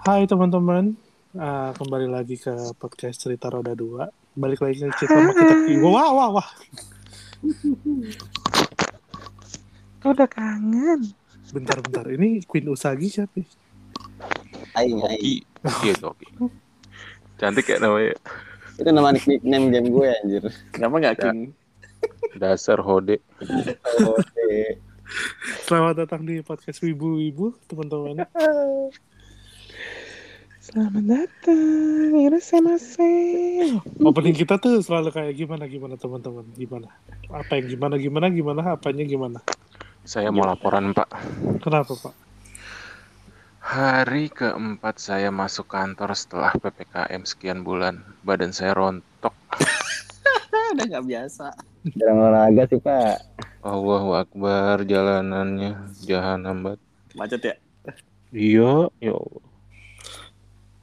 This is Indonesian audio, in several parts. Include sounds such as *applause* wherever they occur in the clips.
Hai teman-teman, uh, kembali lagi ke podcast cerita roda dua. Balik lagi ke sama kita. Wah wah wah. Kau udah kangen. Bentar bentar, ini Queen Usagi siapa? Aing, aing. Oki, Oki itu Oki. Cantik ya namanya. Itu nama nickname game gue anjir. Kenapa nggak. King? Dasar hode. Oke. Selamat datang di podcast Wibu-Wibu, teman-teman. *laughs* Selamat datang. Irasemase. Opening kita tuh selalu kayak gimana gimana teman-teman, gimana? Apa yang gimana gimana gimana, apanya gimana? Saya mau laporan Pak. Kenapa Pak? Hari keempat saya masuk kantor setelah PPKM sekian bulan. Badan saya rontok. *laughs* Udah nggak biasa. Jarang olahraga sih, Pak. Allahu Akbar jalanannya jahanam banget. Macet ya? Iya, ya Allah.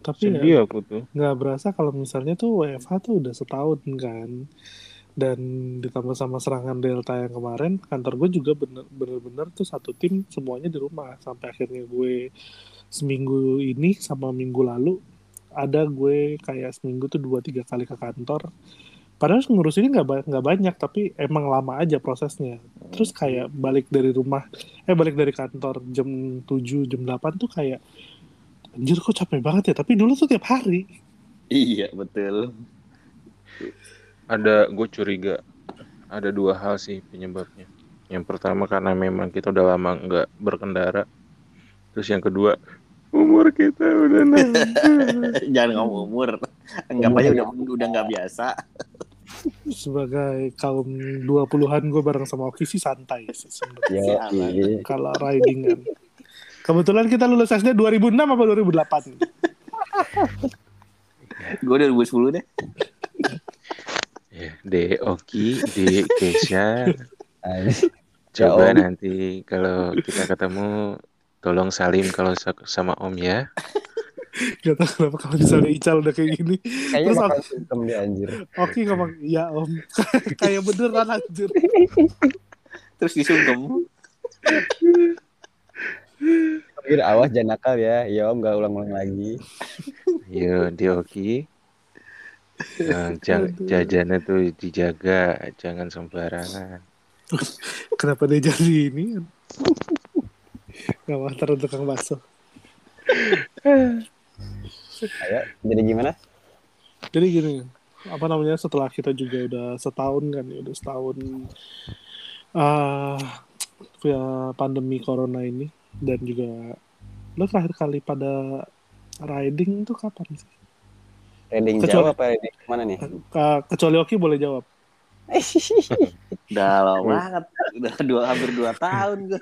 Tapi ya, Sedih aku tuh. nggak berasa kalau misalnya tuh WFH tuh udah setahun kan. Dan ditambah sama serangan delta yang kemarin kantor gue juga bener bener tuh satu tim semuanya di rumah. Sampai akhirnya gue seminggu ini sama minggu lalu ada gue kayak seminggu tuh dua tiga kali ke kantor. Padahal ngurus ini nggak nggak banyak tapi emang lama aja prosesnya. Terus kayak balik dari rumah eh balik dari kantor jam 7 jam 8 tuh kayak anjir kok capek banget ya tapi dulu tuh tiap hari Iya betul. Ada gue curiga ada dua hal sih penyebabnya. Yang pertama karena memang kita udah lama nggak berkendara. Terus yang kedua umur kita udah nambah. *laughs* Jangan ngomong umur. Anggap aja udah udah nggak biasa. sebagai kaum 20-an gue bareng sama Oki sih santai sih sebenarnya. Iya. kalau riding kan. Kebetulan kita lulus SD 2006 apa 2008? Gue udah 2010 deh. *laughs* *laughs* Ya, De Oki, De Kesha. Coba Ya, Om. nanti kalau kita ketemu tolong salim kalau sa- sama Om ya. *laughs* Gak tau kenapa kalau misalnya Ical udah kayak gini. Kayaknya Terus sistem dia anjir. Oki ngomong, iya om. kayak beneran anjir. Terus disungkem. Pikir awas jangan nakal ya. Ya Om, gak ulang-ulang lagi. Yo, De Oki. Nah, jajannya tuh dijaga, jangan sembarangan. Kenapa dia jadi ini? Gak mau ntar untuk Kang Bakso. Ayo, jadi gimana? Jadi gini, apa namanya setelah kita juga udah setahun kan ya, udah setahun ah ya pandemi corona ini dan juga lo terakhir kali pada riding itu kapan sih? Reading Kecuali- Jawa apa reading mana nih? Ke- kecuali Oki boleh jawab. *laughs* Udah lama banget. Udah dua hampir dua tahun gue.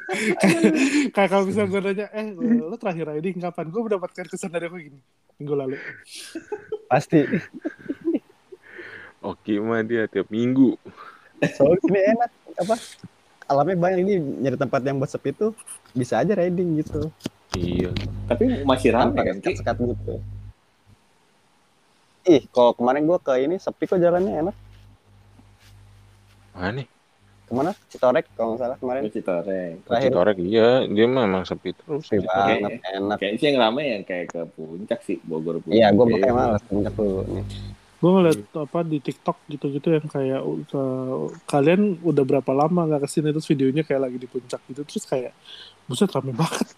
*laughs* Kayak kalau misalnya gue nanya, eh lo terakhir riding kapan? Gue mendapatkan kesan dari aku gini, minggu lalu. Pasti. *laughs* Oki mah dia tiap minggu. Soalnya ini enak apa? Alamnya banyak ini nyari tempat yang buat sepi tuh bisa aja riding gitu. Iya. Tapi masih Tanpa kan Ki? sekat-sekat gitu. Ih, kalau kemarin gua ke ini sepi kok jalannya enak. Mana nih? Ke mana? Citorek kalau nggak salah kemarin. Citorek. Terakhir Citorek iya, dia memang sepi terus. sepi banget, enak. Kayaknya sih yang rame yang kayak ke puncak sih Bogor puncak. Iya, gua makanya malas puncak dulu nih. Gue ngeliat apa di TikTok gitu-gitu yang kayak uh, kalian udah berapa lama nggak ke sini terus videonya kayak lagi di puncak gitu terus kayak buset rame banget.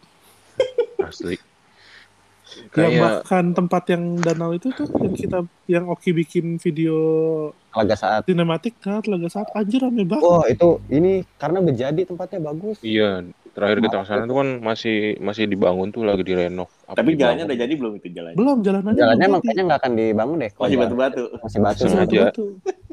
Asli. *laughs* Yang Kayak bahkan tempat yang danau itu tuh yang kita yang Oki bikin video Laga saat. sinematik kan telaga saat anjir rame banget. Oh, itu ini karena udah jadi tempatnya bagus. iya, terakhir kita ke sana tuh kan masih masih dibangun tuh lagi direnov. Apa Tapi dibangun? jalannya udah jadi belum itu jalannya? Belum jalanannya Jalannya belum kayaknya nggak akan dibangun deh. Masih batu-batu. Masih batu. Sengaja.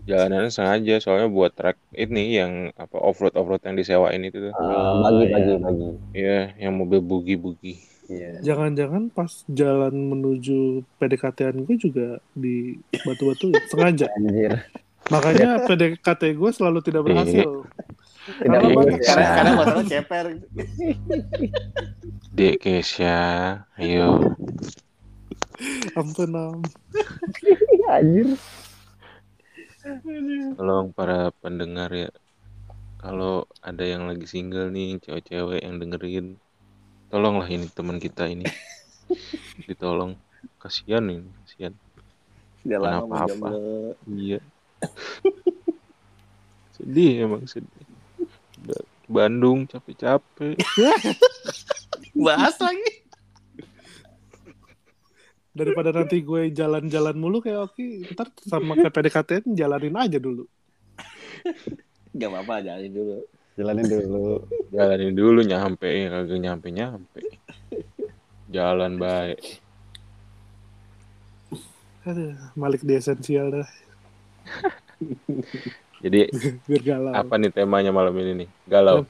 Jalanannya sengaja soalnya buat trek ini yang apa off-road off-road yang disewain itu tuh. Ah, bagi, iya. bagi, bagi. Iya, yang mobil bugi-bugi. Iya. Jangan-jangan pas jalan menuju PDKT-an gue juga di batu-batu sengaja. Anjir. Makanya PDKT gue selalu tidak berhasil. Tidak banyak ya. Karena karena masalah ceper. Dek Kesha, ayo. Ampun am. Anjir. Tolong para pendengar ya. Kalau ada yang lagi single nih, cewek-cewek yang dengerin, tolonglah ini teman kita ini. *laughs* ditolong kasihan ini kasihan lama Kenapa-apa. menjomblo. iya *laughs* sedih emang sedih Bandung capek-capek *laughs* Bahas lagi. Daripada nanti gue jalan-jalan mulu kayak Oki, ntar sama kayak PDKT jalanin aja dulu. Gak apa-apa, jalanin dulu. Jalanin dulu. jalanin dulu nyampe ya kagak nyampe nyampe jalan baik Aduh, Malik di esensial dah. *laughs* jadi *laughs* Biar galau. apa nih temanya malam ini nih galau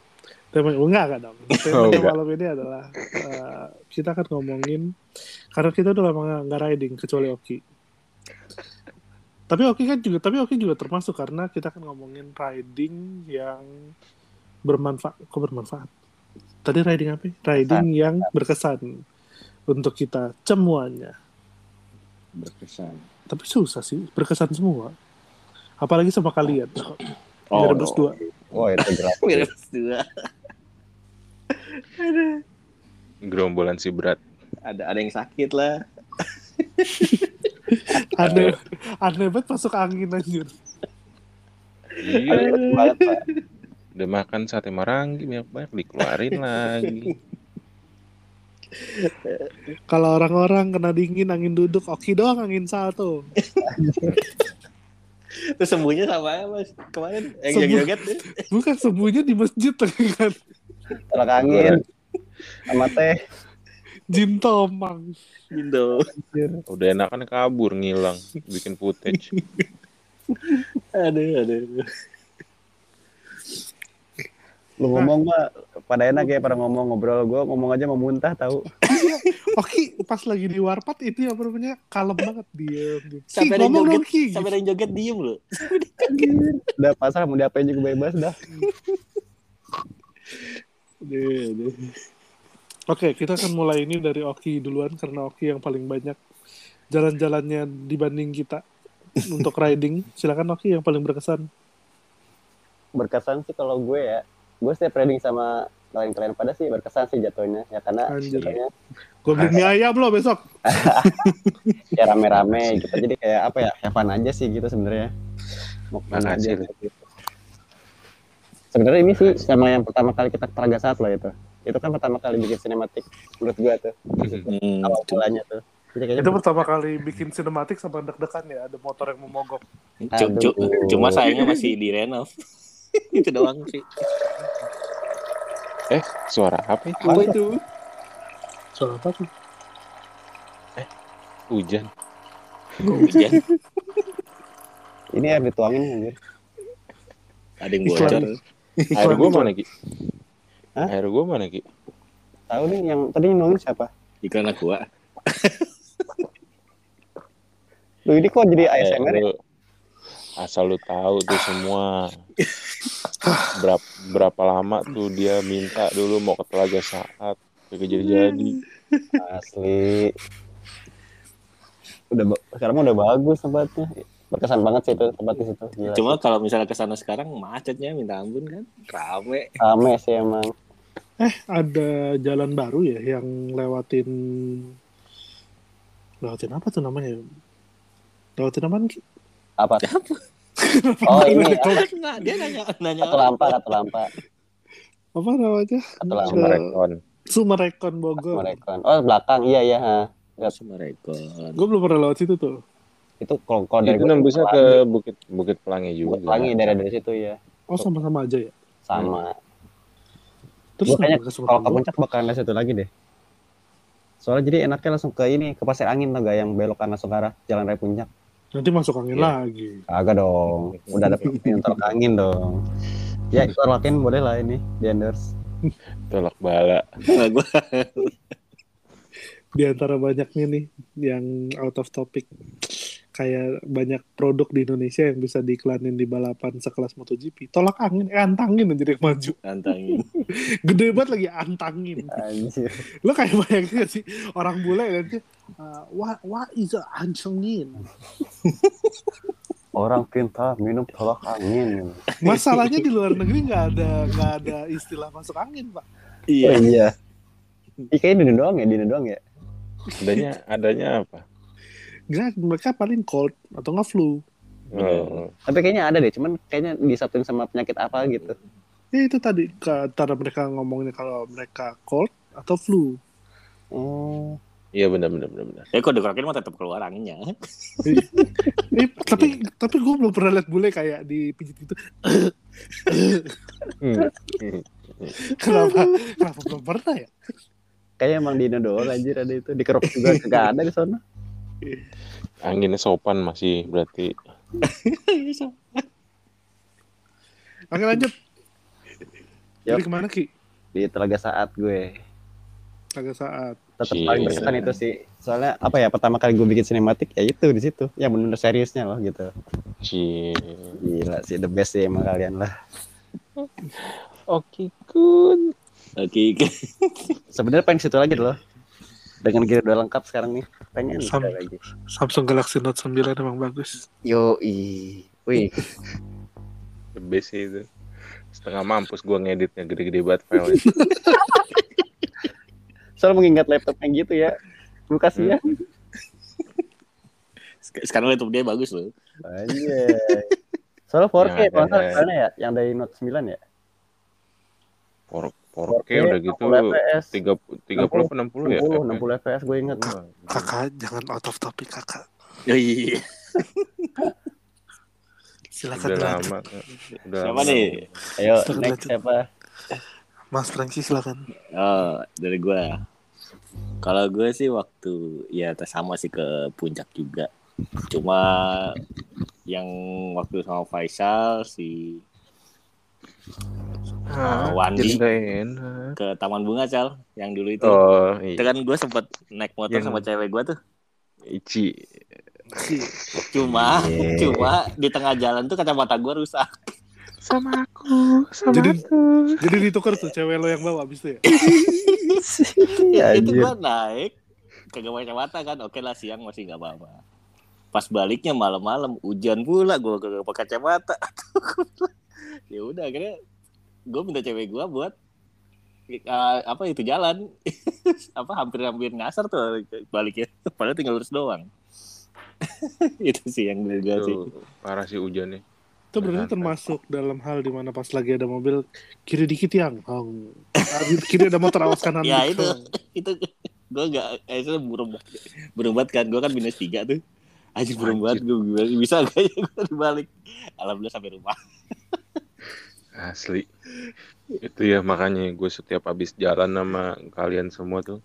Tema, oh, enggak, enggak dong. *laughs* Oh, Temanya enggak. malam ini adalah eh, kita akan ngomongin karena kita udah lama nggak- riding kecuali Oki. Tapi Oki kan juga, tapi Oki juga termasuk karena kita akan ngomongin riding yang bermanfaat, kok bermanfaat? Tadi riding apa? ya? Riding yang berkesan untuk kita semuanya. Berkesan. Tapi susah sih, berkesan semua. Apalagi sama kalian. Oh, Mirip berdua. Oh itu. Mirip *laughs* dua. *laughs* gerombolan si berat Ada ada yang sakit lah. *laughs* Aneh, aneh banget masuk angin anjir. iya banget pak. udah makan sate marangi banyak banyak dikeluarin lagi Kalau orang-orang kena dingin angin duduk, Oki doang angin salto. Terus sembuhnya sama ya mas kemarin yang Sembuh. joget-joget deh. Bukan sembunyi di masjid kan. Tolak angin. Sama teh. Jin Tomang. Indo. udah enakan kabur ngilang bikin footage Aduh, aduh. Lu ngomong pak, pada enak ya pada ngomong ngobrol gue ngomong aja mau muntah tahu. Oki pas lagi di warpat itu apa namanya kalem banget dia. Ki, Sampai ada joget, dong Ki. sampai ada joget diem loh. *laughs* Udah pasar mau diapain juga bebas dah. Oke, kita akan mulai ini dari Oki duluan karena Oki yang paling banyak jalan-jalannya dibanding kita untuk riding. Silakan Oki yang paling berkesan. Berkesan sih kalau gue ya, gue setiap trading sama kalian-kalian pada sih berkesan sih jatuhnya ya karena Anjir. jatuhnya Gue beli mie ayam loh besok. *laughs* ya rame-rame gitu jadi kayak apa ya fun aja sih gitu sebenarnya mau ke mana aja gitu. sebenarnya ini sih sama yang pertama kali kita ke Telaga Saat loh itu itu kan pertama kali bikin sinematik menurut gue tuh Hmm, awal mulanya tuh Itu pertama kali bikin sinematik sama deg-degan ya, ada motor yang memogok. cu- Aduh. cuma sayangnya masih di renov. *laughs* itu doang sih. eh suara apa itu Apa itu? Soal apa tuh? hujan Kok hujan? *laughs* ini air dituangin anjir. Ada yang bocor. Air gua mana ki Hah? air gua mana ki tahu nih yang tadi yang nongin siapa Iklan aqua. lu ini kok jadi Eh, ASMR ya? Asal lu tahu tuh semua berapa berapa lama tuh dia minta dulu mau ke telaga saat kagak jadi jadi asli udah sekarang mah udah bagus tempatnya berkesan banget sih itu tempat di situ Gila. Cuma kalau misalnya ke sana sekarang macetnya minta ampun kan. Rame. rame sih emang Ada jalan baru ya yang lewatin lewatin apa tuh namanya? Lewatin apa? Apa *laughs* oh ini Nah, dia nanya nanya satu lampa satu lampa Apa namanya? satu lampa sama rekon Sumarekon Bogor. Sumarekon. oh belakang iya iya ha. sama rekon. Gue belum pernah lewat situ tuh. itu kalau kalau dari itu gua nembusnya ke bukit bukit pelangi juga Pelangi dari dari situ ya Oh sama-sama aja ya. sama Terus kayaknya kalau ke Sumarekon? puncak bakalan ada satu lagi deh soalnya jadi enaknya langsung ke ini ke pasir angin tuh gak yang belokan langsung ke arah jalan raya puncak Nanti masuk angin Iya. lagi. Kagak dong. Udah ada *laughs* yang tolak angin dong. Ya, itu tolak angin boleh lah ini di endorse. *laughs* tolak bala *laughs* Di antara banyaknya nih yang out of topic. Kayak banyak produk di Indonesia yang bisa diiklanin di balapan sekelas MotoGP. Tolak angin, eh antangin yang maju. tantangin. *laughs* Gede banget lagi antangin. Anjir. Lo kayak bayangin gak sih orang bule nanti uh, what, what is a antangin? *laughs* Orang pintar minum tolak angin. Masalahnya di luar negeri nggak ada nggak ada istilah masuk angin pak. Oh Iya. iya. Ih, kayaknya di doang ya, di doang ya. Adanya adanya apa? Enggak, mereka paling cold atau nggak flu. Oh, Tapi kayaknya ada deh, cuman kayaknya disatuin sama penyakit apa gitu. Ya itu tadi ke antara mereka ngomongnya kalau mereka cold atau flu. Oh, iya benar benar benar benar. Ya kok dikrokin mah tetap keluar anginnya. *laughs* Eh, tapi tapi gue belum pernah lihat bule kayak dipijit gitu. Hmm. *laughs* kenapa? Kenapa belum pernah ya? kayaknya emang di Indo doang anjir ada itu. Di kerok juga kagak ada di sana. Anginnya sopan masih berarti. *laughs* Oke lanjut. Jadi ke mana Ki? Di telaga saat gue. Agak saat. Tetap Cie. paling berkesan itu sih. Soalnya apa ya pertama kali gue bikin sinematik ya itu di situ. Yang benar seriusnya loh gitu. Cie. Gila sih the best sih emang kalian lah. Oke, good. Oke. Sebenarnya pengen situ lagi loh. Dengan gear udah lengkap sekarang nih. Pengen Sam- ada lagi. Samsung Galaxy Note 9 emang bagus. Yo i. Wih, *laughs* The best sih itu. Setengah mampus gua ngeditnya gede-gede banget file *laughs* soal mengingat laptop yang gitu ya. Gue kasih ya. Sek- Sekarang laptop dia bagus loh. Anjay. Soalnya 4K Yang kalau nggak ada- salah ya, yang dari Note 9 ya. 4K udah gitu 60 fps. 30 30 apa 60 ya? 60, 60 fps gue inget. Kakak jangan out of topic kakak. Oh, iya. *laughs* Silakan Udah lama. Udah Siapa lama. nih? Ayo Silakan next siapa? Mas Franky silakan. Oh, dari gue. Kalau gue sih waktu ya sama sih ke puncak juga. Cuma yang waktu sama Faisal si Wandi enak. ke Taman Bunga Cal yang dulu itu. Oh, Itu iya. kan gue sempet naik motor Yang- sama cewek gue tuh. Ici. Cuma, Yeah. cuma di tengah jalan tuh kacamata gue rusak. Sama aku, sama Jadi- aku. Jadi ditukar tuh cewek lo yang bawa abis itu ya. Ya *laughs* itu gue naik kagak pakai kacamata kan. Oke lah siang masih nggak apa-apa. Pas baliknya malam-malam hujan pula gue kagak pakai kacamata. *laughs* ya udah akhirnya gue minta cewek gue buat eh, apa itu jalan. *laughs* Apa hampir-hampir ngasar tuh baliknya. *laughs* Padahal tinggal lurus doang. *laughs* Itu sih yang dari gue sih. Parah sih hujannya. Itu berarti Benar. termasuk dalam hal di mana pas lagi ada mobil kiri dikit yang, hong. Kiri ada motor awas kanan. ya itu. Itu gue nggak eh itu burung burung banget kan gue kan minus tiga tuh. Aja burung banget gue bisa gak ya gue dibalik? Alhamdulillah sampai rumah Asli. Itu ya makanya gue setiap habis jalan sama kalian semua tuh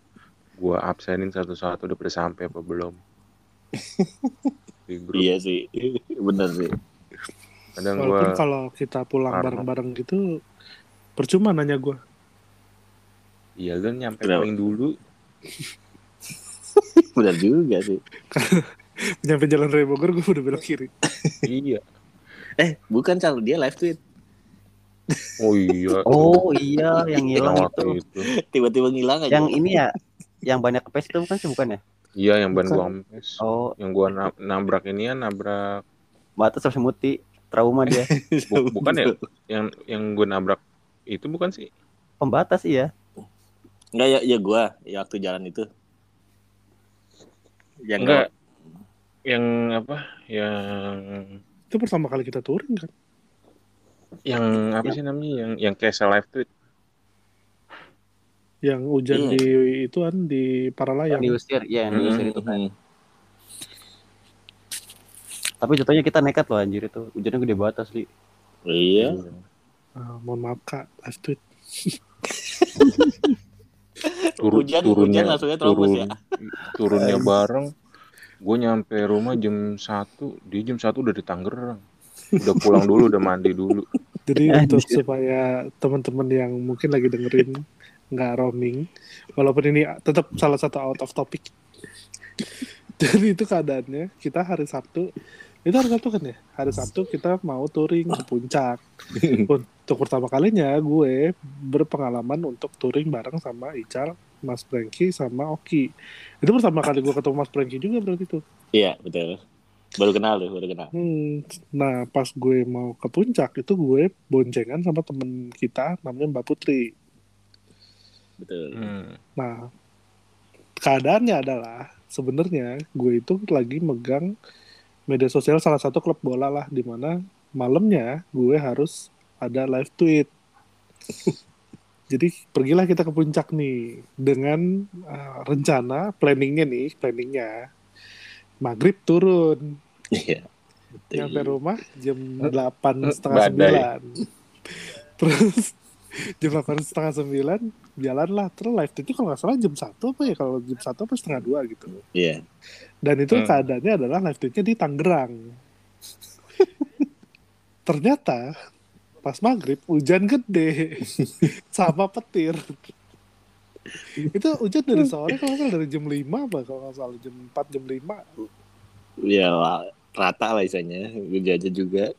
gue absenin satu-satu udah pada sampai apa belum. *laughs* Iya sih *laughs* bener sih Kadang Walaupun kalau kita pulang bareng-bareng gitu, percuma nanya gue. iya lu nyampe Kenapa? paling dulu. *laughs* bener juga sih Nyampe jalan raya Bogor, gue udah belok kiri. iya. eh bukan cal dia live tweet Oh iya. Oh iya, yang hilang Yang itu. waktu itu. tiba-tiba ngilang aja Yang ini ya, yang banyak kepes itu bukan sih bukan ya? Iya yang ban gua ampes. Oh, Yang gua na- nabrak ini ya nabrak batas sama semuti, trauma dia. *laughs* Bu- bukan ya? yang yang gua nabrak itu bukan sih? Pembatas iya. Enggak ya ya gue ya waktu jalan itu yang Enggak. Yang apa? Yang Itu pertama kali kita touring kan. Yang apa sih namanya? Yang yang Castle Live tweet. Yang hujan Iya. di itu kan di Paralayang. Diusir, iya yang diusir itu kan. Hmm. Tapi jatuhnya kita nekat loh anjir itu. Hujannya gede banget asli. iya Ah, mohon maaf kak, live tweet. Turun, Hujan- turunnya hujan langsungnya terobos turun, ya. turunnya bareng. Gue nyampe rumah jam 1, dia jam 1 udah di Tangerang. Udah pulang dulu, udah mandi dulu. Jadi *laughs* Anjir. untuk supaya teman-teman yang mungkin lagi dengerin nggak roaming, walaupun ini tetap salah satu out of topic. *laughs* Jadi itu keadaannya kita hari Sabtu itu hari Sabtu kan ya? Hari Sabtu kita mau touring ke puncak. *laughs* Untuk pertama kalinya gue berpengalaman untuk touring bareng sama Ical Mas Franky sama Oki. Itu pertama kali gue ketemu Mas Franky juga berarti tuh. Iya betul baru kenal tuh baru kenal Hmm, nah pas gue mau ke puncak itu gue boncengan sama temen kita namanya Mbak Putri. betul Hmm. Nah keadaannya adalah sebenarnya gue itu lagi megang media sosial salah satu klub bola lah di mana malamnya gue harus ada live tweet. *laughs* Jadi pergilah kita ke puncak nih dengan uh, rencana planningnya nih planningnya maghrib turun. Iya. nyampe rumah jam delapan setengah sembilan. *laughs* Terus jam delapan setengah sembilan jalan lah terus live tweetnya kalau nggak salah jam satu apa ya? Kalau jam satu apa setengah dua gitu. Iya. dan itu Hmm. keadaannya adalah live tweetnya di Tangerang. *laughs* Ternyata pas maghrib hujan gede *laughs* sama petir itu hujan dari sore kalau nggak dari jam 5 apa kalau nggak salah jam 4 jam 5 Iya lah, rata lah isanya. Gue jajan juga.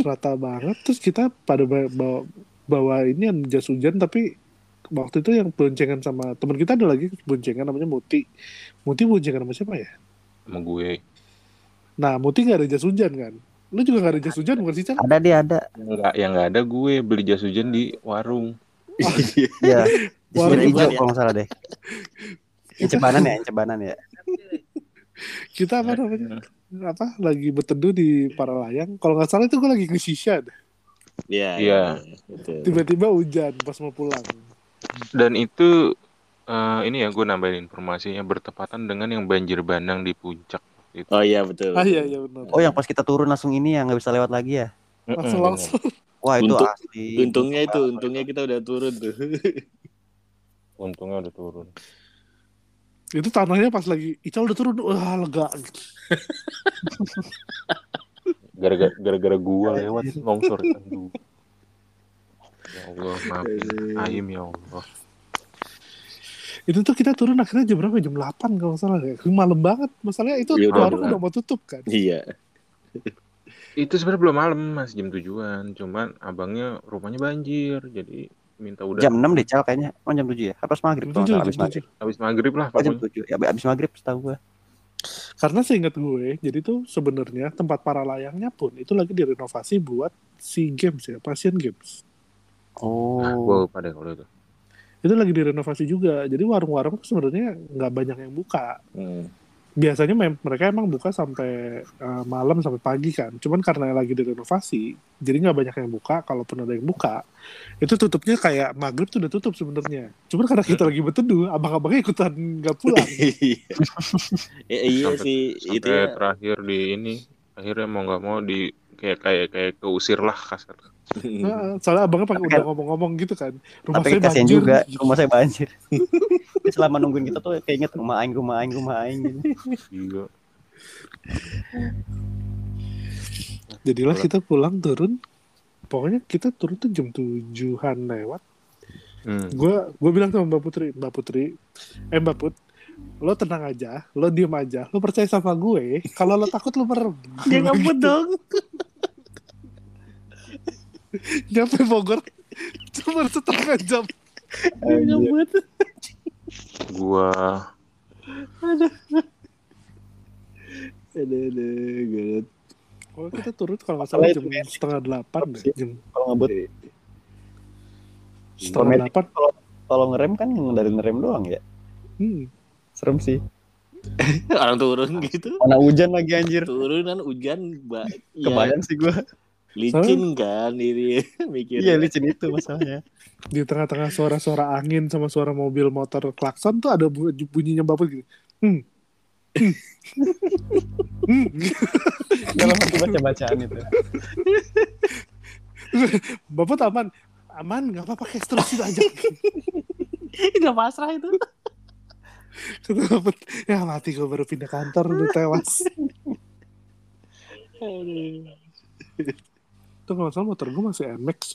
rata banget terus kita pada ba- bawa, bawa ini yang jas hujan tapi waktu itu yang boncengan sama teman kita ada lagi boncengan namanya Muti Muti boncengan sama siapa ya Sama gue. nah Muti nggak ada jas hujan kan lu juga nggak ada jas hujan bukan sih Chan? Ada dia ada. Yang nggak yang nggak ada gue beli jas hujan di warung. Iya. *laughs* Wah, Warna hijau ya. kalau nggak salah deh. Encebanan ya, encebanan ya. kita apa namanya apa lagi berteduh di para layang kalau nggak salah itu gue lagi ke shisha deh. Iya. Iya. Tiba-tiba hujan pas mau pulang Dan itu eh, ini ya gue nambahin informasinya bertepatan dengan yang banjir bandang di puncak. Itu. Oh iya betul. ah iya iya benar Oh yang pas kita turun langsung ini ya nggak bisa lewat lagi ya. langsung langsung Wah itu Untuk- asli. Untungnya itu, untungnya kita udah turun tuh. *laughs* Untungnya udah turun. itu tanahnya pas lagi Ical udah turun wah lega Gara-gara gara-gara gua lewat longsor. Aduh. Ya Allah, maafin Aim ya Allah. itu tuh kita turun akhirnya jam berapa jam 8 kalau salah ya malam banget masalahnya itu udah warung udah mau tutup kan iya. Itu sebenarnya belum malam, masih jam tujuan. Cuman abangnya rumahnya banjir, jadi minta udah Jam 6 deh Cal kayaknya. Oh jam 7 ya. Apa maghrib? Jam Habis maghrib. habis maghrib lah Oh jam pokoknya. 7. Ya habis maghrib setahu gua. karena seingat gue jadi tuh sebenarnya tempat para layangnya pun itu lagi direnovasi buat si games ya Asian Games Oh. Ah, lupa deh kalau itu. itu lagi direnovasi juga jadi warung-warung tuh sebenarnya nggak banyak yang buka Hmm. Biasanya mem- mereka emang buka sampai eh, malam sampai pagi kan. Cuman karena lagi direnovasi jadi nggak banyak yang buka. Kalaupun ada yang buka itu tutupnya kayak maghrib tuh udah tutup sebenarnya. Cuman karena kita lagi berteduh abang-abangnya ikutan nggak pulang. Eh, *laughs* *laughs* iya Sampai- sih Sampai itu ya. terakhir di ini, akhirnya mau nggak mau di kayak kayak kayak keusir lah kasar. Heeh, soalnya abangnya pakai udah kan- ngomong-ngomong gitu kan rumah Tapi saya kasihan banjir juga nih. rumah saya banjir. *laughs* Jadi selama nungguin kita tuh kayak inget rumah aing, rumah aing, rumah aing gitu. Iya. jadilah kita pulang turun pokoknya kita turun tuh jam tujuhan lewat Hmm. gue gue bilang sama mbak Putri mbak Putri eh mbak Put lo tenang aja lo diem aja lo percaya sama gue kalau lo takut lo merem Dia ngebut *laughs* dong. Nyampe Bogor cuma setengah jam ngebut. Gua Aduh, aduh, galet. kalau kita turun kalau nggak salah jam setengah delapan jam Kalau ngebut setengah delapan kalau ngerem kan yang dari ngerem doang ya. hmm. Serem sih. *laughs* Orang turun gitu. Mana hujan lagi anjir. Turun kan hujan, Mbak. Ya, Kebayang sih gua. Licin kan ini *laughs* mikirnya. Iya licin itu masalahnya. di tengah-tengah suara-suara angin sama suara mobil motor klakson tuh ada bu- bunyinya bapak gitu hmm. Hmm. Hmm. *laughs* Kalau aku baca bacaan itu. *laughs* bapak aman aman nggak apa-apa kayak terus itu aja Udah pasrah itu. Ya mati gue baru pindah kantor udah tewas Aduh. Itu kalau salah motor gue masih NMAX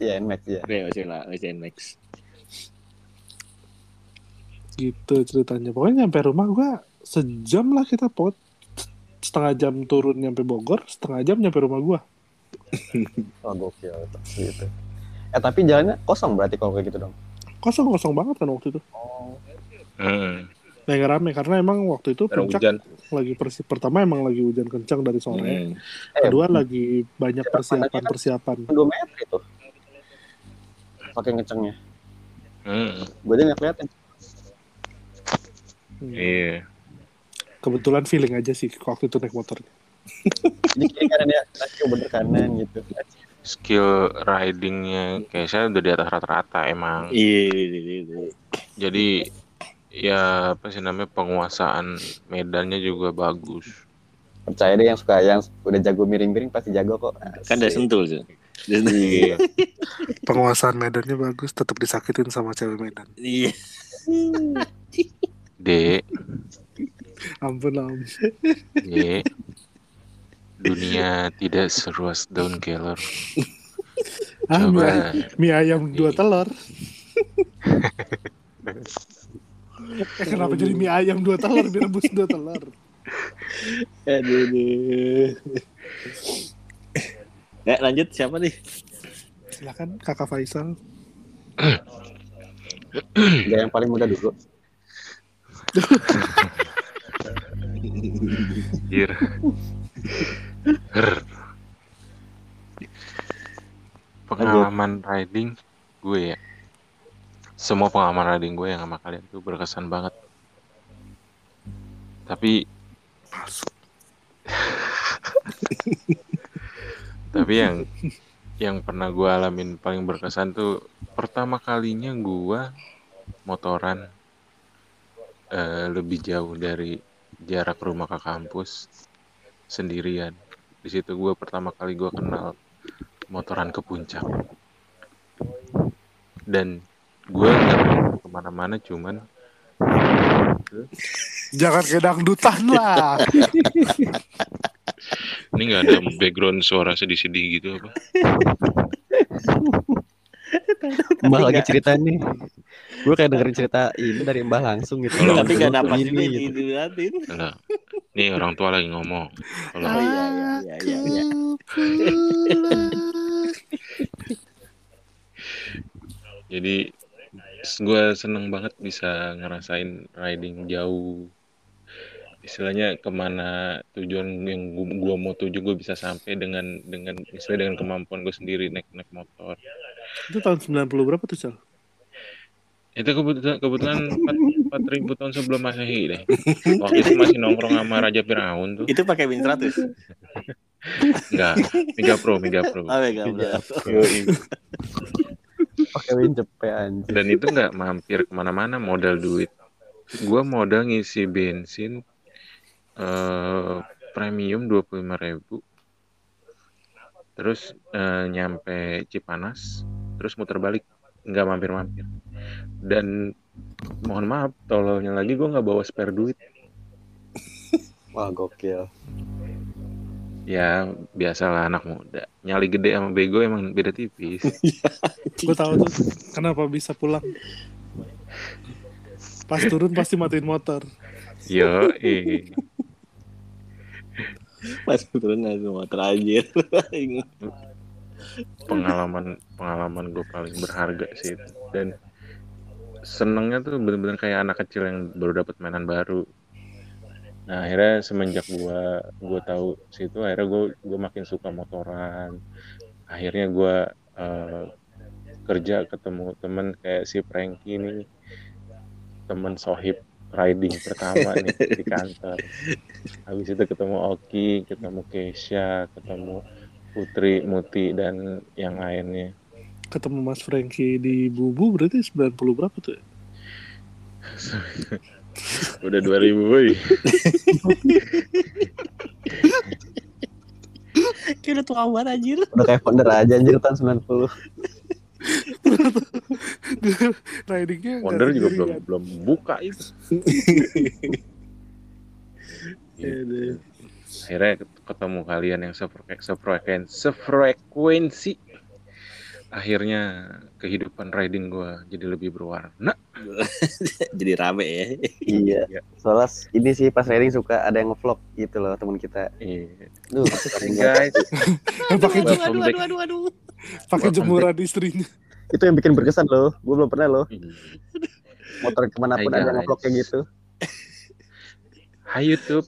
Iya Nmax ya. Oke, masih lah, masih next. gitu ceritanya pokoknya nyampe rumah gue sejam lah kita pot setengah jam turun nyampe Bogor setengah jam nyampe rumah gue *laughs* Oh gokil gitu. Eh tapi jalannya kosong berarti kalau kayak gitu dong. kosong kosong banget kan waktu itu Oh. hmm. Nggak rame karena emang waktu itu puncak hujan. lagi persi pertama emang lagi hujan kencang dari sore Hmm. kedua lagi banyak persiapan persiapan Dua meter itu. Pakai ngecengnya. Hmm. Gue aja nggak kelihatan. Hmm. Iya. Kebetulan feeling aja sih waktu itu naik motor. *laughs* Ini kayak ya, kaki bener kanan gitu. Skill ridingnya kayak saya udah di atas rata-rata emang. Iya, iya, iya. Jadi ya apa sih namanya penguasaan medannya juga bagus. Percaya deh yang suka yang udah jago miring-miring pasti jago kok. Kan udah Asik. sentul sih. Iya. *laughs* Penguasaan medannya bagus, tetap disakitin sama cewek Medan. Iya. *laughs* Dek, Ampun om. Dek. Dunia tidak seruas daun kelor. Ah, mie, Coba mie ayam dua telur. *laughs* eh, kenapa jadi mie ayam dua telur? Direbus dua telur. Aduh, aduh. Ya, lanjut siapa nih? Silakan kakak Faisal. Gak yang paling muda dulu. Anjir. Her. Pengalaman riding gue ya. Semua pengalaman riding gue yang sama kalian tuh berkesan banget. Tapi *laughs* tapi yang yang pernah gue alamin paling berkesan tuh pertama kalinya gue motoran eh, lebih jauh dari jarak rumah ke kampus sendirian. Di situ gue pertama kali gue kenal motoran ke puncak. Dan gue nggak ke mana-mana cuman Jangan kayak dangdutan lah. *laughs* ini nggak ada background suara sedih-sedih gitu apa? Mbah lagi cerita nih. Gue kayak dengerin cerita ini dari Mbah langsung gitu. Kalau Tapi gak dapat Ini gitu. Lah, ini orang tua lagi ngomong. Kalau Oh iya, iya, iya, iya, iya. *laughs* Jadi gue seneng banget bisa ngerasain riding jauh. Istilahnya ke mana tujuan yang gua, gua mau tuju gue bisa sampai dengan dengan istilahnya dengan kemampuan gue sendiri naik naik motor. itu tahun 90 berapa tuh, Sal? Itu kebetulan kebetulan 4, ribu tahun sebelum masehi deh. *laughs* Waktu itu masih nongkrong sama Raja Firaun tuh. Itu pakai Win 100. Enggak, Mega Pro, Mega Pro. Oh, ya, benar. Pakai win cepet anjir. Dan itu nggak mampir ke mana-mana modal duit. Gua modal ngisi bensin eh premium 25.000 Terus eh, nyampe Cipanas, terus muter balik, nggak mampir-mampir. Dan mohon maaf, tololnya lagi gue nggak bawa spare duit. Wah gokil. Ya biasalah anak muda. Nyali gede sama bego emang beda tipis. *laughs* Gue tahu tuh kenapa bisa pulang. Pas turun pasti matiin motor. Yo, eh. Pas turun langsung motor anjir. *laughs* pengalaman pengalaman gue paling berharga sih itu. dan senengnya tuh bener-bener kayak anak kecil yang baru dapat mainan baru nah akhirnya semenjak gue gue tahu situ akhirnya gue gue makin suka motoran akhirnya gue eh, kerja ketemu temen kayak si Franky nih temen sohib riding pertama nih di kantor habis itu ketemu Oki ketemu Keisha ketemu Putri Muti dan yang lainnya Ketemu Mas Franky di Bubu berarti 90 berapa tuh? ya? *laughs* udah 2000 boy *laughs* Kayak udah tua banget anjir. Udah kayak founder aja anjir tahun 90. Ridingnya Wonder juga belum belum buka itu Aduh. *laughs* akhirnya ketemu kalian yang sefrekuensi, sefrekuensi. Akhirnya kehidupan riding gua jadi lebih berwarna *laughs* Jadi rame ya. Iya. Iya. Soalnya ini sih pas riding suka ada yang ngevlog gitu loh teman kita. Iya. Duh, *laughs* guys *laughs* pakai Aduh, aduh, aduh, aduh, pakai jemuran istrinya. itu yang bikin berkesan loh. Gue belum pernah loh motor ke mana pun ada ngevlog kayak gitu. Hai YouTube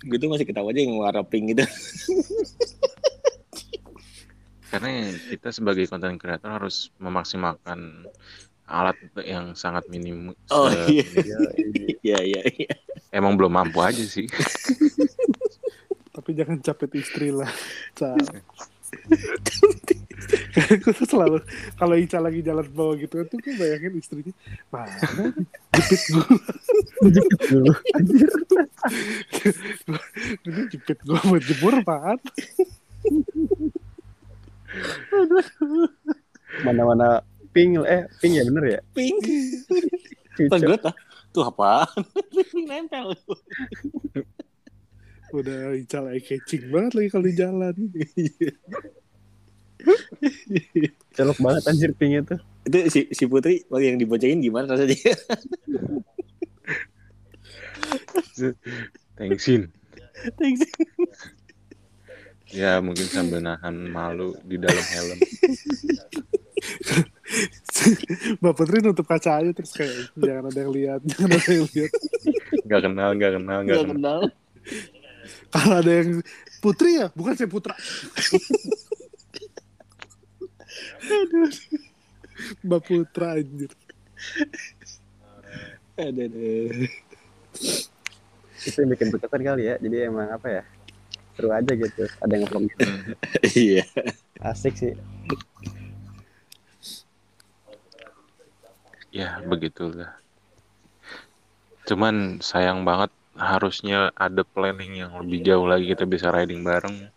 Gue tuh masih ketawa aja yang warna pink gitu. Karena kita sebagai konten kreator harus memaksimalkan alat yang sangat minim. Oh iya. *laughs* Iya, iya. Iya. Emang belum mampu aja sih. *laughs* Tapi jangan capek istri lah. Ca. *laughs* gue tuh selalu kalau Ica lagi jalan bawah gitu kan tuh gue bayangin istrinya mana jepit gue Dulu. Anjir. ini jepit gue buat jemur apaan Mana-mana pink eh pink ya bener ya? Pink. Cucok. gue tah, tuh apaan? Pink *laughs* nempel. udah Ica lagi catching banget lagi kalau di jalan Colok banget anjir pink itu. Itu si, si Putri waktu yang diboncengin gimana rasanya? Thanksin. Thanks. Ya mungkin sambil nahan malu di dalam helm. *laughs* Mbak Putri nutup kaca aja terus kayak jangan ada yang lihat jangan ada yang lihat Gak kenal, gak kenal, gak Gak kenal. kenal. kalau ada yang Putri ya bukan saya Putra Mbak Putra anjir Ada ada. Itu yang bikin berkesan kali ya. Jadi emang apa ya? Seru aja gitu. Ada yang gitu. *laughs* Iya. Asik sih. Ya begitulah. Cuman sayang banget harusnya ada planning yang lebih jauh lagi kita bisa riding bareng.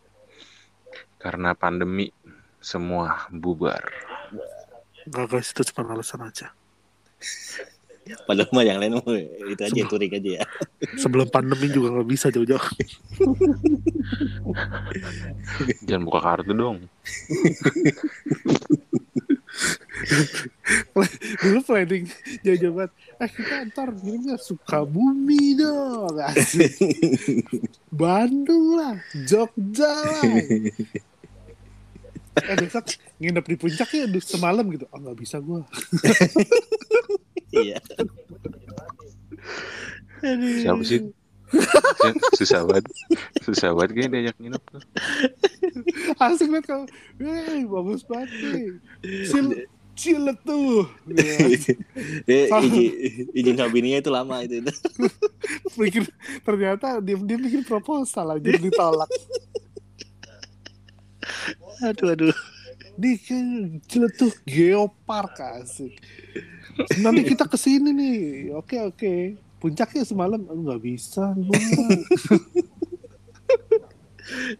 Karena pandemi semua bubar. Enggak guys itu cuma alasan aja Padahal mah yang lain itu aja touring aja ya. sebelum pandemi juga nggak bisa jauh-jauh *laughs* Jangan buka kartu dong. *laughs* dulu planning jauh-jauh banget. Eh kita ntar ngirimnya Sukabumi dong. Asik *laughs* Bandung lah Jogja lah. Eh besok nginep di puncak ya semalam gitu. Oh nggak bisa gua Iya. Siapa sih? *laughs* Susah banget. Susah banget kayaknya diajak nginep tuh. asik banget kalau Wih, bagus banget nih Cil Cilet tuh *laughs* Ya, Dia izin, bininya itu lama itu. itu. *laughs* mikir ternyata dia dia bikin proposal aja ditolak Aduh aduh. di kan Cilet tuh geopark asik nanti kita ke sini nih. Oke oke. Puncaknya semalam "Oh, nggak bisa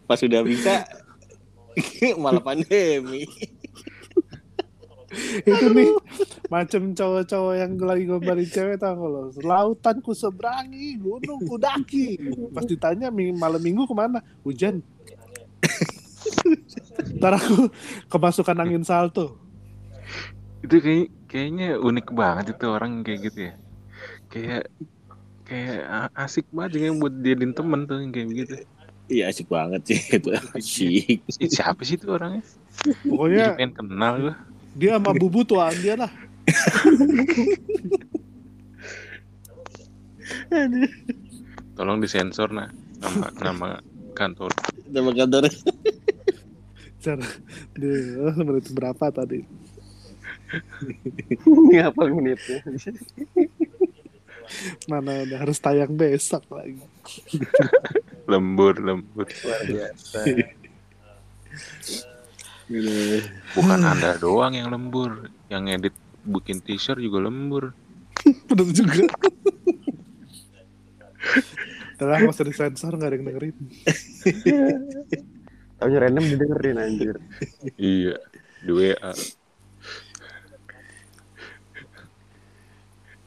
Pas sudah bisa *laughs* malah pandemi. itu nih macam cowok-cowok yang lagi ngombalin cewek tau kalau lautan ku seberangi gunung ku daki pas ditanya ming- malam minggu ke mana? Hujan. Ntar aku kemasukan angin salto. Itu kayak kayaknya unik banget itu orang kayak gitu ya. Kayak kayak a- asik banget yang buat jadiin temen tuh yang kayak begitu. Iya asik banget sih *laughs* itu. Asik. Si- Siapa sih itu orangnya? Jadi pokoknya pengen kenal gua. dia sama bubu tuaan dia lah *laughs* Tolong disensor nah nama nama kantor. Nama kantor. cara berapa tadi *laughs* Ini apa menitnya? mana ada harus tayang besok lagi *laughs* Lembur lembur. Luar biasa. Bukan anda doang yang lembur. Yang edit bikin t-shirt juga lembur. *laughs* bener juga Udah nggak usah disensor nggak ada yang dengerin Taunya random didengerin anjir. Iya. Di WA.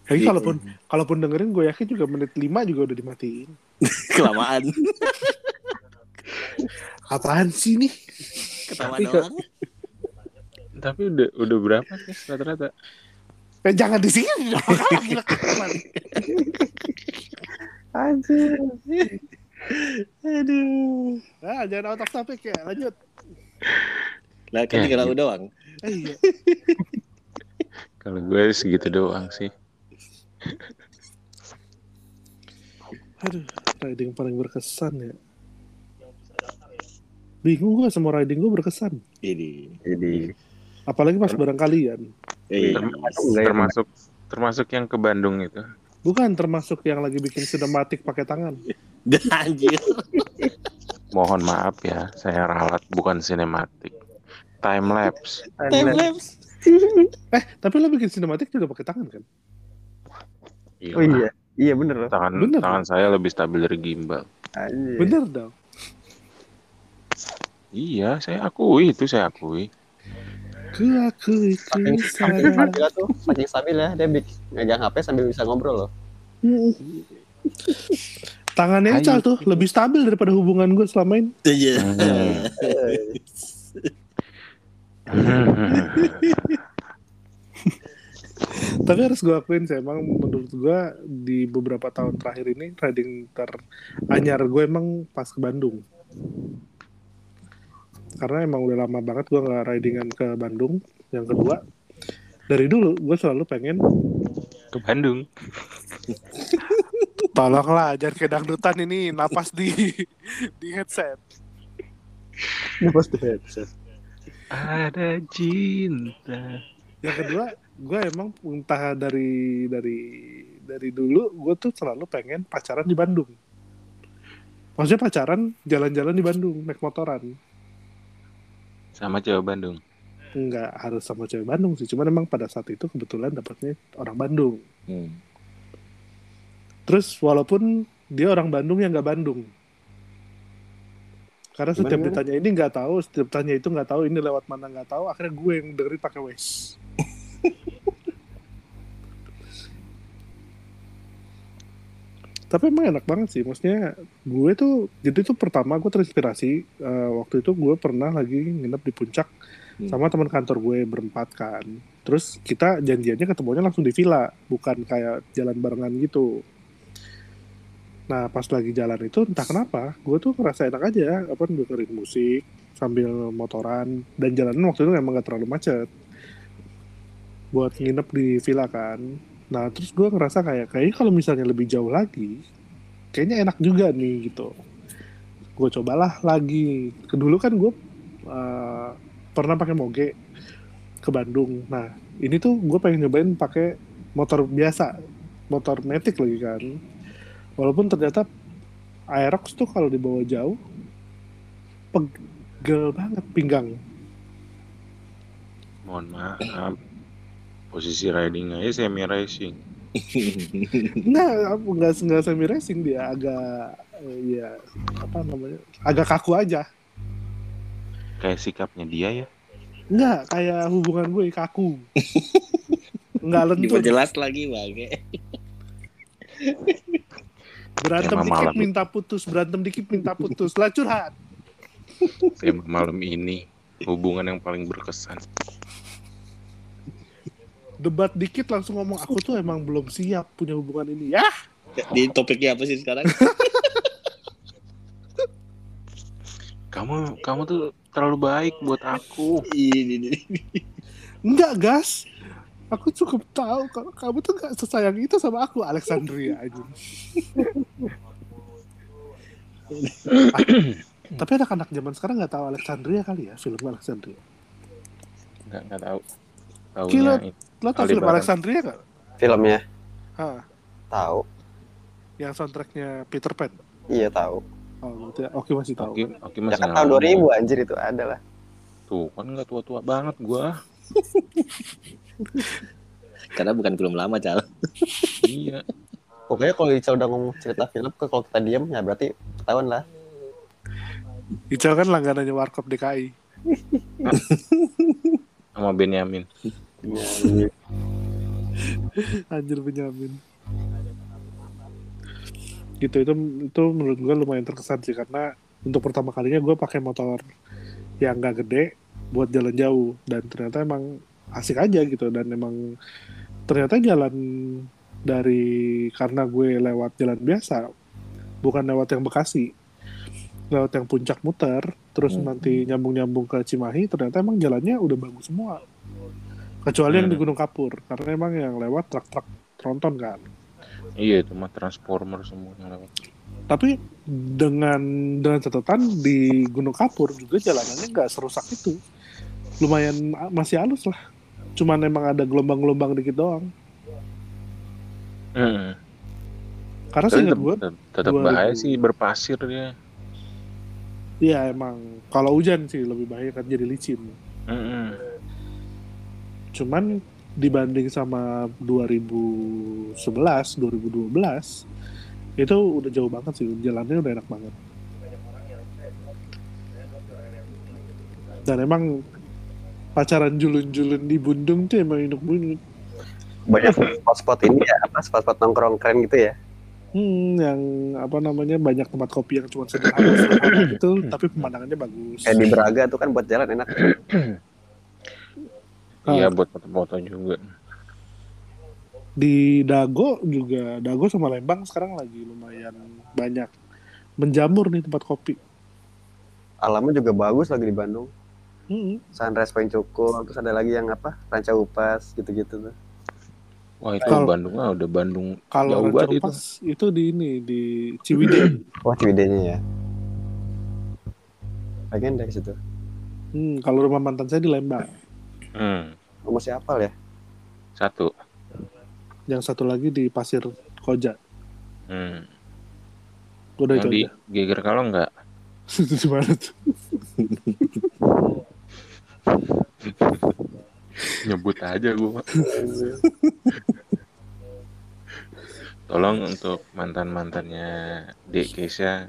Jadi kalaupun kalaupun dengerin gue yakin juga menit 5 juga udah dimatiin. *laughs* Kelamaan. *laughs* Apaan sih nih? Ketawa Tapi doang. Tapi udah udah berapa sih rata-rata? Eh, jangan di sini. *laughs* Anjir. Aduh. ah, jangan out of topic ya. Lanjut. Lah kan Ya, tinggal aku doang. Eh, iya. Kalau gue segitu doang sih. Aduh, riding paling berkesan ya. Bingung gue sama riding gue berkesan. Ini. Jadi Apalagi pas bareng kalian. Iya. Term- Enggak ya, termasuk termasuk yang ke Bandung itu. Bukan termasuk yang lagi bikin sinematik pakai tangan. Anjir. Mohon maaf ya, saya ralat bukan sinematik. Time lapse. Time lapse. Eh, tapi lo bikin sinematik juga pakai tangan kan? Oh iya, iya bener loh. Tangan Bener. tangan saya lebih stabil dari gimbal. Anjir. Bener dong. Iya, saya akui itu saya akui. Ku aku itu Saking saking sadar. stabil tuh, saking stabil ya dia megang HP sambil bisa ngobrol loh. Tangannya Ayo. Ical tuh lebih stabil daripada hubungan gue selama ini. Iya. Hmm. *laughs* *laughs* Tapi harus gue akuin sih emang menurut gue di beberapa tahun terakhir ini riding teranyar gue emang pas ke Bandung. Karena emang udah lama banget gue nggak ridingan ke Bandung. Yang kedua, dari dulu gue selalu pengen ke Bandung. *laughs* tolonglah jangan kayak dangdutan ini napas di di headset. Napas di headset. Ada cinta. Yang kedua, gue emang entah dari dari dari dulu gue tuh selalu pengen pacaran di Bandung. Maksudnya pacaran jalan-jalan di Bandung naik motoran. Sama cewek Bandung. Nggak harus sama cewek Bandung sih, cuman emang pada saat itu kebetulan dapetnya orang Bandung. Hmm. Terus walaupun dia orang Bandung yang nggak Bandung. Karena setiap gimana? ditanya ini nggak tahu, setiap tanya itu nggak tahu, ini lewat mana nggak tahu, akhirnya gue yang dengerin pakai Waze. Tapi emang enak banget sih, maksudnya gue tuh, jadi tuh pertama gue terinspirasi, eh, waktu itu gue pernah lagi nginep di puncak Hmm. sama teman kantor gue berempat kan. Terus kita janjiannya ketemunya langsung di villa, bukan kayak jalan barengan gitu. Nah pas lagi jalan itu entah kenapa gue tuh ngerasa enak aja apa dengerin musik sambil motoran dan jalanan waktu itu emang gak terlalu macet buat nginep di villa kan. Nah terus gue ngerasa kayak kayaknya kalau misalnya lebih jauh lagi kayaknya enak juga nih gitu. Gue cobalah lagi. Kedulu kan gue uh, pernah pakai moge ke Bandung. Nah ini tuh gue pengen nyobain pakai motor biasa, motor metik lagi kan. Walaupun ternyata Aerox tuh kalau dibawa jauh pegel banget pinggang. Mohon maaf. Posisi riding aja semi racing. *laughs* Nggak, nggak nggak semi racing dia agak eh, ya apa namanya agak kaku aja. Kayak sikapnya dia ya. Nggak kayak hubungan gue kaku. Nggak *laughs* lentur. Diperjelas lagi bang. Berantem Tema dikit malam. minta putus, berantem dikit minta putus. Lah curhat. Tema malam ini hubungan yang paling berkesan. Debat dikit langsung ngomong aku tuh emang belum siap punya hubungan ini. Ya, Di topiknya apa sih sekarang? *laughs* Kamu kamu tuh terlalu baik buat aku. Ini ini. enggak gas. Aku cukup tahu kalau kamu tuh gak sesayang itu sama aku, Alexandria aja. Tapi anak-anak zaman sekarang nggak tahu Alexandria kali ya, film Alexandria. Nggak nggak tahu. Taunya itu. Lo tau film. Alexandria nggak? Filmnya Hah, tahu. yang soundtracknya Peter Pan. Iya tahu. Oh, berarti Oki masih tahu. Oke, oke Ya masih kan tahun ngalamin. 2000 anjir itu ada lah. Tuh kan nggak tua-tua banget gua. *laughs* Karena bukan film lama cal. iya. Pokoknya kalau Ica udah ngomong cerita film, ke kalau kita diem ya berarti ketahuan lah. Ical kan langganannya Warkop DKI. *laughs* Sama Benyamin. Anjir Benyamin. Gitu itu itu menurut gue lumayan terkesan sih karena untuk pertama kalinya gue pakai motor yang gak gede buat jalan jauh dan ternyata emang asik aja gitu dan emang ternyata jalan dari karena gue lewat jalan biasa bukan lewat yang Bekasi lewat yang puncak muter terus Hmm. nanti nyambung-nyambung ke Cimahi ternyata emang jalannya udah bagus semua kecuali yang di Hmm. Gunung Kapur karena emang yang lewat truk-truk tronton kan Iya itu mah transformer semua yang lewat. tapi dengan dengan catatan di Gunung Kapur juga jalanannya nggak serusak itu lumayan masih halus lah cuman emang ada gelombang-gelombang dikit doang. Hmm. Karena Tapi seingat tetap, gue, tetap- tetap 2000. bahaya sih berpasir dia. Iya emang kalau hujan sih lebih bahaya kan jadi licin. Mm-mm. Cuman dibanding sama 2011, 2012 itu udah jauh banget sih jalannya udah enak banget. Dan emang pacaran julun-julun di Bundung tuh emang inuk bunyi. Banyak spot-spot ini ya, apa spot-spot nongkrong keren gitu ya. Hmm, yang apa namanya banyak tempat kopi yang cuma sederhana sederhana gitu, tapi pemandangannya bagus. Kayak di Braga tuh kan buat jalan enak. *clears throat* Iya buat foto-foto juga. di Dago juga Dago sama Lembang sekarang lagi lumayan banyak menjamur nih tempat kopi. Alamnya juga bagus lagi di Bandung. Hmm. Sunrise Point Cukul, terus ada lagi yang apa? Ranca Upas gitu-gitu tuh. Wah itu Kalau- Bandung ah udah Bandung Kalau Jauh banget itu. Itu. di ini di Ciwidey. Wah, *clears throat* Ciwidey-nya ya. Pengen dari situ. Hmm, kalau rumah mantan saya di Lembang. Hmm. Kamu siapa ya? Satu. Yang satu lagi di Pasir Koja. Hmm. Udah Yang itu di aja. Geger kalau enggak *laughs* itu di mana tuh? nyebut aja gua. Tolong untuk mantan-mantannya Dek Keisha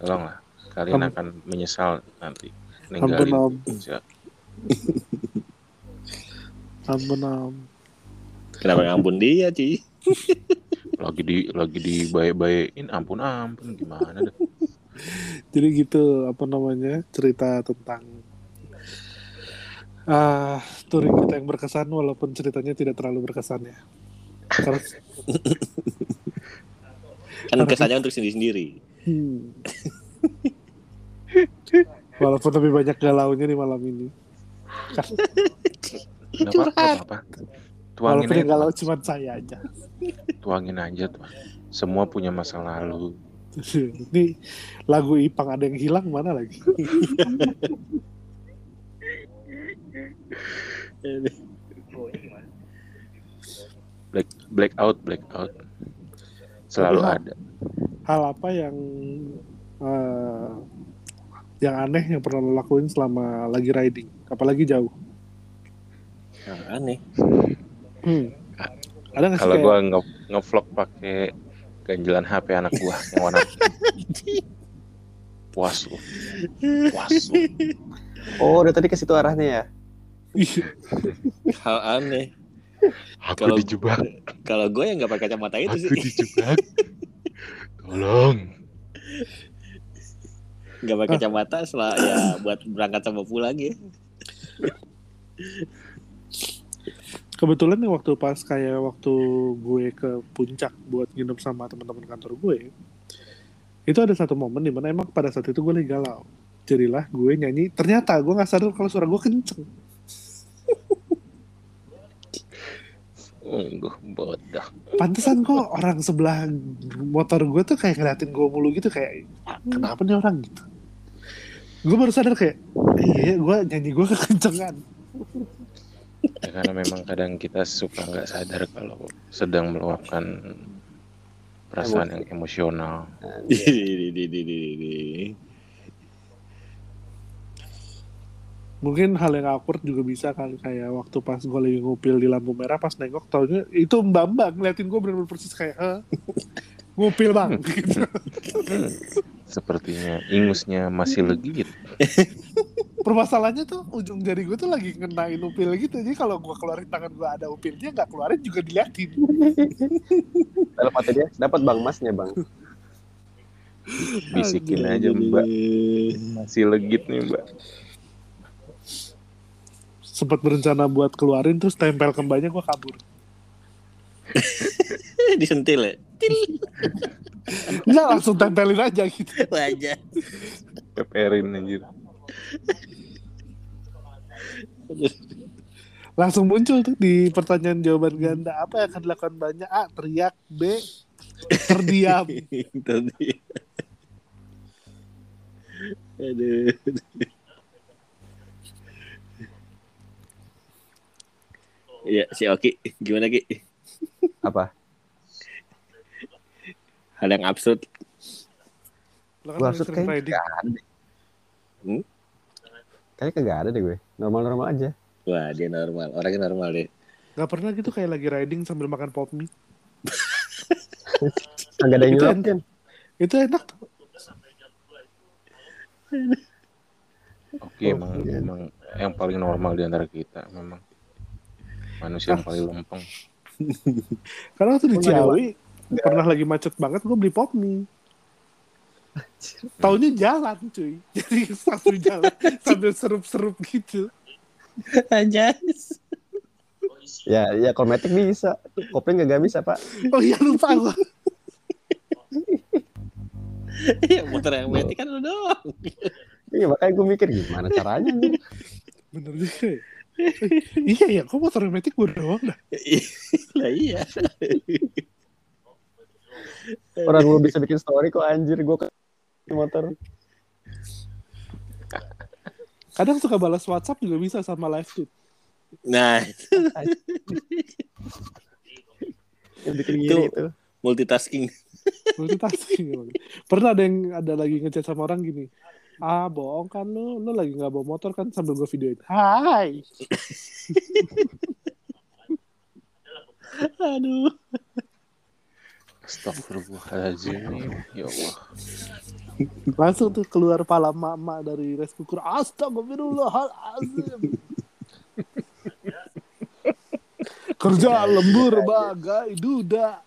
tolonglah kalian Am- akan menyesal nanti ninggalin. Ampun om. Kenapa ngampun dia, Ci? *laughs* lagi di lagi dibaik-baikin ampun ampun gimana dah *laughs* Jadi gitu apa namanya cerita tentang ah touring kita yang berkesan walaupun ceritanya tidak terlalu berkesan ya. Karena *laughs* Kan kesannya untuk sendiri-sendiri. Hmm. Walaupun lebih banyak galaunya di malam ini. Apa nggak apa tuangin Walaupun aja galau cuma saya aja. tuangin aja tuh semua punya masa lalu. Ini lagu Ipang ada yang hilang mana lagi? black black out black out selalu Tapi, ada. Hal apa yang eh, yang aneh yang pernah lo lakuin selama lagi riding, apalagi jauh? Yang aneh. Hmm. Kalau gua nge ngevlog pakai ganjelan HP anak gua yang warna *laughs* puas lu puas lu Oh, udah tadi ke situ arahnya ya. Hal aneh. aku Kalau- dijebak Kalau gue yang nggak pakai kacamata itu aku sih. dijebak tolong Nggak pakai kacamata setelah ya buat berangkat sama pulang ya. *laughs* kebetulan nih waktu pas kayak waktu gue ke puncak buat nginep sama teman-teman kantor gue itu ada satu momen di mana emang pada saat itu gue lagi galau. Jadilah gue nyanyi ternyata gue nggak sadar kalau suara gue kenceng. Ungguh bodoh pantesan kok orang sebelah motor gue tuh kayak ngeliatin gue mulu gitu kayak "Ah, kenapa nih orang? Gitu. Gue baru sadar kayak "Eh, iya gue nyanyi gue *laughs* kekencengan ya karena memang kadang kita suka nggak sadar kalau sedang meluapkan perasaan yang emosional. Di, di, di, di, di, di. mungkin hal yang awkward juga bisa kali kayak waktu pas gue lagi ngupil di lampu merah pas nengok taunya itu mbak mbak ngeliatin gue bener-bener persis kayak "Hah? ngupil bang. Gitu. sepertinya ingusnya masih legit *laughs* permasalahannya tuh ujung jari gue tuh lagi ngenain upil gitu. Jadi kalau gue keluarin tangan gue ada upilnya nggak keluarin juga diliatin. *laughs* Dalam hati dia dapat bang masnya bang. *laughs* bisikin aja mbak. Masih legit nih mbak. Sempat berencana buat keluarin terus tempel kembanya gue kabur. *laughs* Disentil ya. nggak langsung tempelin aja gitu. Wajah. peperin anjir *laughs* langsung muncul tuh di pertanyaan jawaban ganda apa yang akan dilakukan banyak A teriak B terdiam. *laughs* Aduh. Iya, si Oki. Gimana Ki? Apa? Hal yang absurd. Kan absurd sering kayaknya ada. deh. Hmm? Kayaknya kagak ada deh gue. Normal-normal aja. Wah, dia normal. Orangnya normal deh. Gak pernah gitu kayak lagi riding sambil makan pop mie. *laughs* Kagak ada yang Itu nyuap enak. kan? Itu enak tuh. Oke, emang emang yang paling normal di antara kita memang manusia yang paling lempeng. *laughs* Karena waktu di Ciawi pernah lagi macet banget gue beli pop mie. *laughs* Taunya jalan cuy. Jadi sambil jalan sambil serup-serup gitu. Anjas. Ya, ya kalau metik bisa. Kopling nggak bisa, Pak. Oh iya lupa gue. Iya, motor yang metik kan lu doang. Iya, makanya gue mikir gimana caranya nih. Bener juga ya. iya ya, kok motor metik gue doang dah. lah iya. Orang gue bisa bikin story kok anjir gue ke motor. Kadang suka balas WhatsApp juga bisa sama live tweet. Nah, Yang bikin Itu- itu. multitasking. Multitasking. Pernah ada yang ada lagi ngechat sama orang gini. Ah bohong kan lu, lu lagi nggak bawa motor kan sambil gue videoin. Hai. *laughs* Aduh. Astagfirullahaladzim. Ya Allah. Langsung tuh keluar pala mama dari rice cooker. Astagfirullahaladzim. Kerja lembur bagai duda.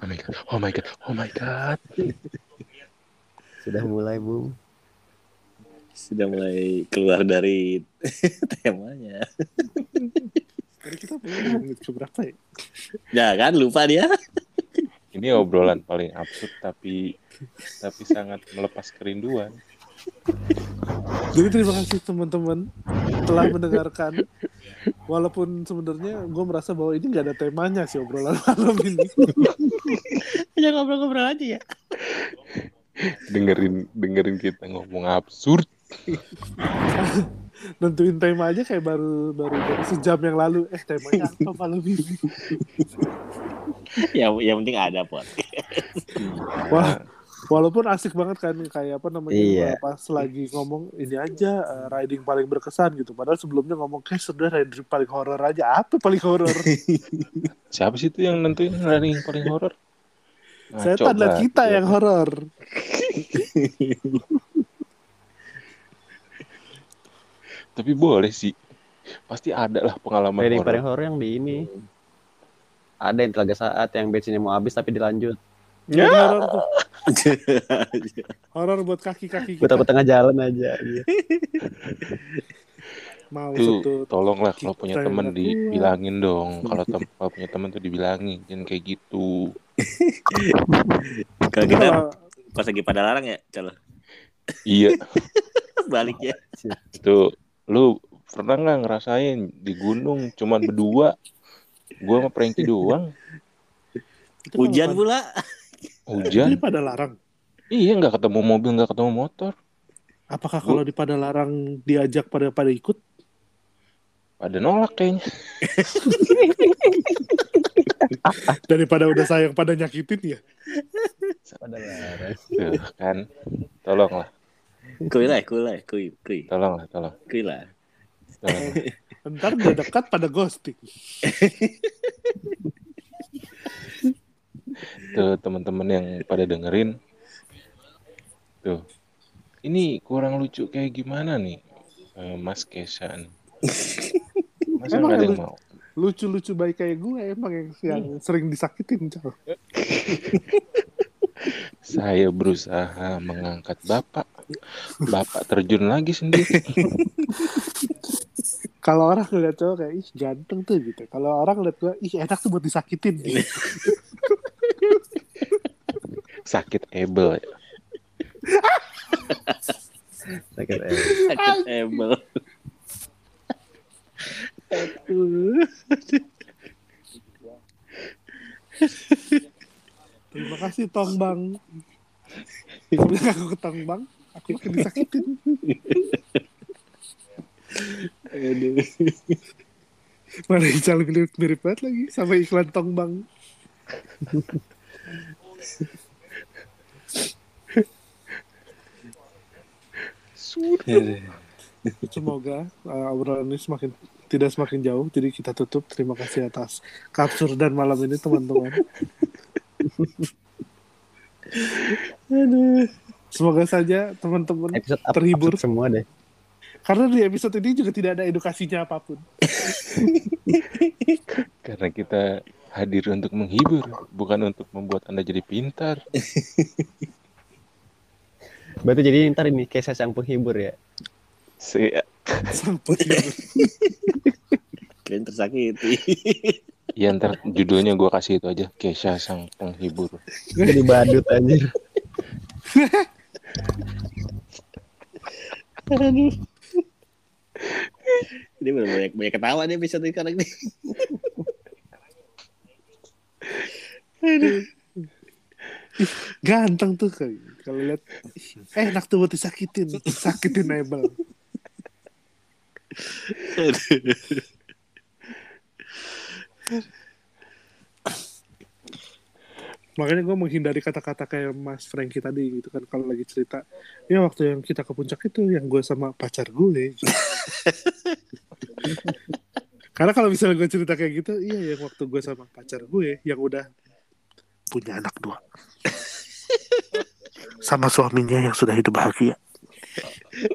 Oh my god. Oh my god. Oh my god. Sudah mulai, Bung. Sudah mulai keluar dari temanya. Tadi kita belum menit ke berapa ya? Ya kan, lupa dia. Ini obrolan paling absurd tapi tapi sangat melepas kerinduan. Jadi terima kasih teman-teman telah mendengarkan. Walaupun sebenarnya gue merasa bahwa ini nggak ada temanya sih obrolan *laughs* malam ini. Hanya ngobrol-ngobrol aja ya. Dengerin dengerin kita ngomong absurd. *laughs* Nentuin tema aja kayak baru baru, baru sejam yang lalu. Eh temanya apa *laughs* malam ini? Ya, yang penting ada pot. *laughs* Wah, walaupun asik banget kan kayak apa namanya Iya. pas lagi ngomong ini aja eh, riding paling berkesan gitu. Padahal sebelumnya ngomong kayak sudah riding paling horor aja. Apa paling horor? *laughs* Siapa sih itu yang nentuin running paling horor? Saya Ngaco tanda banget. kita yang horor. Tapi boleh sih. Pasti ada lah pengalaman paling horor yang di ini. Ada yang telaga saat yang bensinnya mau habis tapi dilanjut. Ya. horor tuh. *laughs* Horor buat kaki-kaki kita. takut tengah jalan aja. Iya. *laughs* Mau Tuh, tolonglah kalau punya temen dibilangin dong. Kalau *laughs* tem- kalau punya temen tuh dibilangin, jangan kayak gitu. Kalau kita pas lagi pada larang ya, calo. Iya, Balik ya. itu lu pernah nggak ngerasain di gunung cuman berdua? Gua sama Frankie doang. Hujan pula. Hujan. Ini pada larang. Iya, nggak ketemu mobil, nggak ketemu motor. Apakah kalau di pada larang diajak pada pada ikut? Pada nolak kayaknya. *laughs* Daripada udah sayang pada nyakitin ya. Pada larang. Tuh, kan. Tolonglah, Kuy lah, kuy lah, kuy, kuy, tolonglah, tolong. kuy lah. *laughs* Ntar udah dekat pada ghosting. *laughs* Tuh, teman-teman yang pada dengerin. Tuh. Ini kurang lucu kayak gimana nih? eh, Mas Kesan. Masa Emang ada yang mau? Lucu-lucu baik kayak gue emang yang, yang sering disakitin. *laughs* Saya berusaha mengangkat bapak. Bapak terjun lagi sendiri. *laughs* Kalau orang ngeliat cowok kayak ih ganteng tuh gitu. Kalau orang ngeliat gue ih enak tuh buat disakitin. Gitu. Sakit ebel. ya. Sakit eh. Sakit ebel. Terima kasih Tong Bang. Sebenarnya aku ke Tong Bang, disakitin. Aduh. Mana Ical mirip, mirip banget lagi sama iklan Tong Bang. Semoga uh, obrolan ini semakin tidak semakin jauh. Jadi kita tutup. Terima kasih atas kapsur dan malam ini teman-teman. Aduh. Semoga saja teman-teman Episode terhibur. upset semua deh. Karena di episode ini juga tidak ada edukasinya apa pun. *laughs* Karena kita hadir untuk menghibur, bukan untuk membuat Anda jadi pintar. *laughs* Berarti jadi ntar ini kayak sang penghibur ya. Si *laughs* Sang penghibur. Kalian tersakiti. ya ntar judulnya gue kasih itu aja, Kesha sang penghibur. Jadi badut anjir. Aduh. Ini bener banyak banyak ketawa nih episode ini sekarang nih. Ganteng tuh kayak kalau lihat eh enak tuh buat disakitin, sakitin Nebel. Makanya gue menghindari kata-kata kayak Mas Franky tadi gitu kan kalau lagi cerita. Ya waktu yang kita ke puncak itu yang gue sama pacar gue. *laughs* Karena kalau misalnya gue cerita kayak gitu, iya yang waktu gue sama pacar gue yang udah punya anak dua. sama suaminya yang sudah hidup bahagia.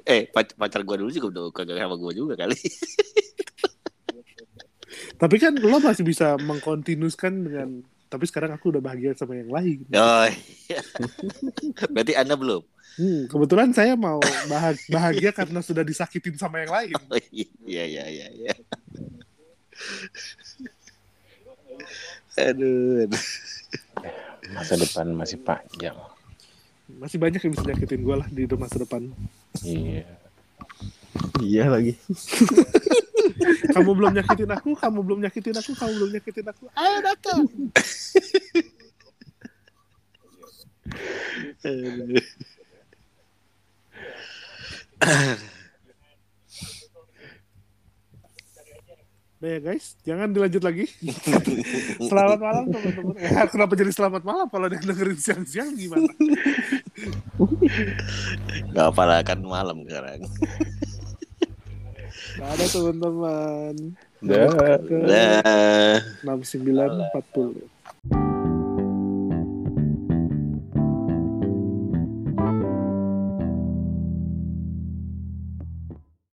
eh pac- pacar gue dulu juga udah kagak sama gue juga kali. Tapi kan lo masih bisa mengkontinuskan dengan tapi sekarang aku udah bahagia sama yang lain. *laughs* Oh, iya. *laughs* Berarti anda belum. Hmm, kebetulan saya mau bahag- bahagia karena sudah disakitin sama yang lain. Oh, iya iya iya iya. Aduh, aduh. Masa depan masih panjang. Masih banyak yang bisa nyakitin gue lah di masa depan. Iya. Iya lagi. *laughs* *laughs* Kamu belum nyakitin aku, kamu belum nyakitin aku, kamu belum nyakitin aku. Ayo datang. Nah ya guys, jangan dilanjut lagi. *laughs* selamat malam teman-teman. Ya, kenapa jadi selamat malam kalau dia dengerin siang-siang gimana? Gak apa lah kan malam sekarang. Ada teman-teman. Dah. Dah. 6940.